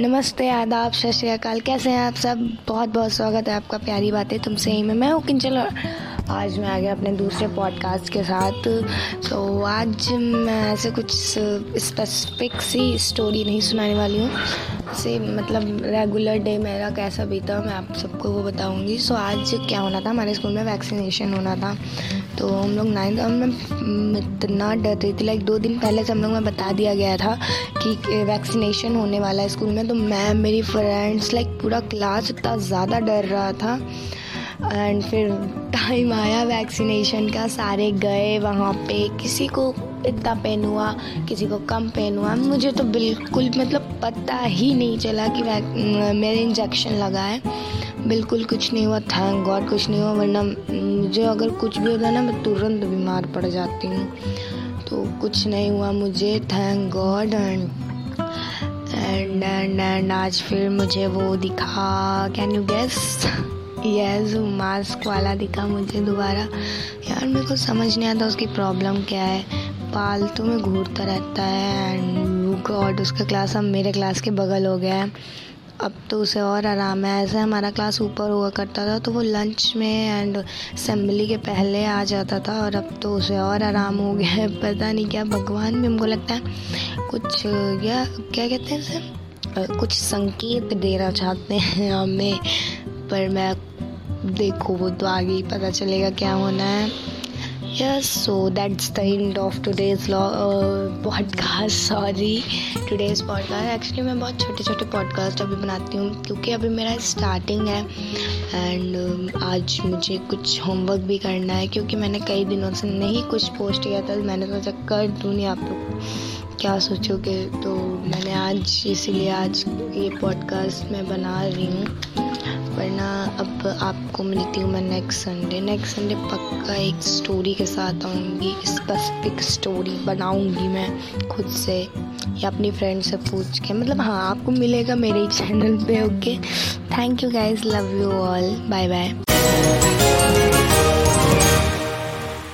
नमस्ते, आदाब, सत श्रीकाल कैसे हैं आप सब? बहुत बहुत स्वागत है आपका। प्यारी बातें तुमसे ही। में मैं हूँ किंचल और आज मैं आ गया अपने दूसरे पॉडकास्ट के साथ। तो आज मैं ऐसे कुछ स्पेसिफिक सी स्टोरी नहीं सुनाने वाली हूँ। से मतलब रेगुलर डे मेरा कैसा बीता मैं आप सबको वो बताऊँगी। सो आज क्या होना था? हमारे स्कूल में वैक्सीनेशन होना था। तो हम लोग नाइन्थ में इतना डर रही थी। लाइक दो दिन पहले से हम लोग में बता दिया गया था कि वैक्सीनेशन होने वाला है स्कूल में। तो मैं, मेरी फ्रेंड्स लाइक पूरा क्लास इतना ज़्यादा डर रहा था। एंड फिर टाइम आया वैक्सीनेशन का, सारे गए वहाँ पे। किसी को इतना पेन हुआ, किसी को कम पेन हुआ। मुझे तो बिल्कुल मतलब पता ही नहीं चला कि मेरे इंजेक्शन लगा है। बिल्कुल कुछ नहीं हुआ थैंक गॉड कुछ नहीं हुआ, वरना मुझे अगर कुछ भी होता ना, मैं तुरंत बीमार पड़ जाती हूँ। तो कुछ नहीं हुआ मुझे thank God and and and and आज फिर मुझे वो दिखा। Can you guess yes mask वाला दिखा मुझे दोबारा। यार, मेरे को समझ नहीं आता उसकी प्रॉब्लम क्या है। पालतू में घूरता रहता है एंड गॉड उसका क्लास अब मेरे क्लास के बगल हो गया है। अब तो उसे और आराम है। ऐसे हमारा क्लास ऊपर हुआ करता था तो वो लंच में एंड असम्बली के पहले आ जाता था और अब तो उसे और आराम हो गया है। पता नहीं क्या, भगवान भी हमको लगता है कुछ, या क्या कहते हैं इसे? कुछ संकेत देना चाहते हैं हमें। पर मैं देखो वो तो आगे ही पता चलेगा क्या होना है। Yes so that's the end of today's podcast sorry today's podcast actually मैं बहुत छोटे छोटे पॉडकास्ट अभी बनाती हूँ क्योंकि अभी मेरा स्टार्टिंग है। एंड uh, आज मुझे कुछ होमवर्क भी करना है क्योंकि मैंने कई दिनों से नहीं कुछ पोस्ट किया था। मैंने सोचा कर दूँ नहीं आप लोग? क्या सोचोगे? तो मैंने आज इसीलिए आज ये पॉडकास्ट मैं बना रही हूँ। वरना अब आपको मिलती हूँ मैं नेक्स्ट संडे नेक्स्ट संडे पक्का एक स्टोरी के साथ आऊँगी. स्पेसिफिक स्टोरी बनाऊँगी मैं खुद से या अपनी फ्रेंड से पूछ के. मतलब हाँ आपको मिलेगा मेरे चैनल पे okay thank you guys love you all bye bye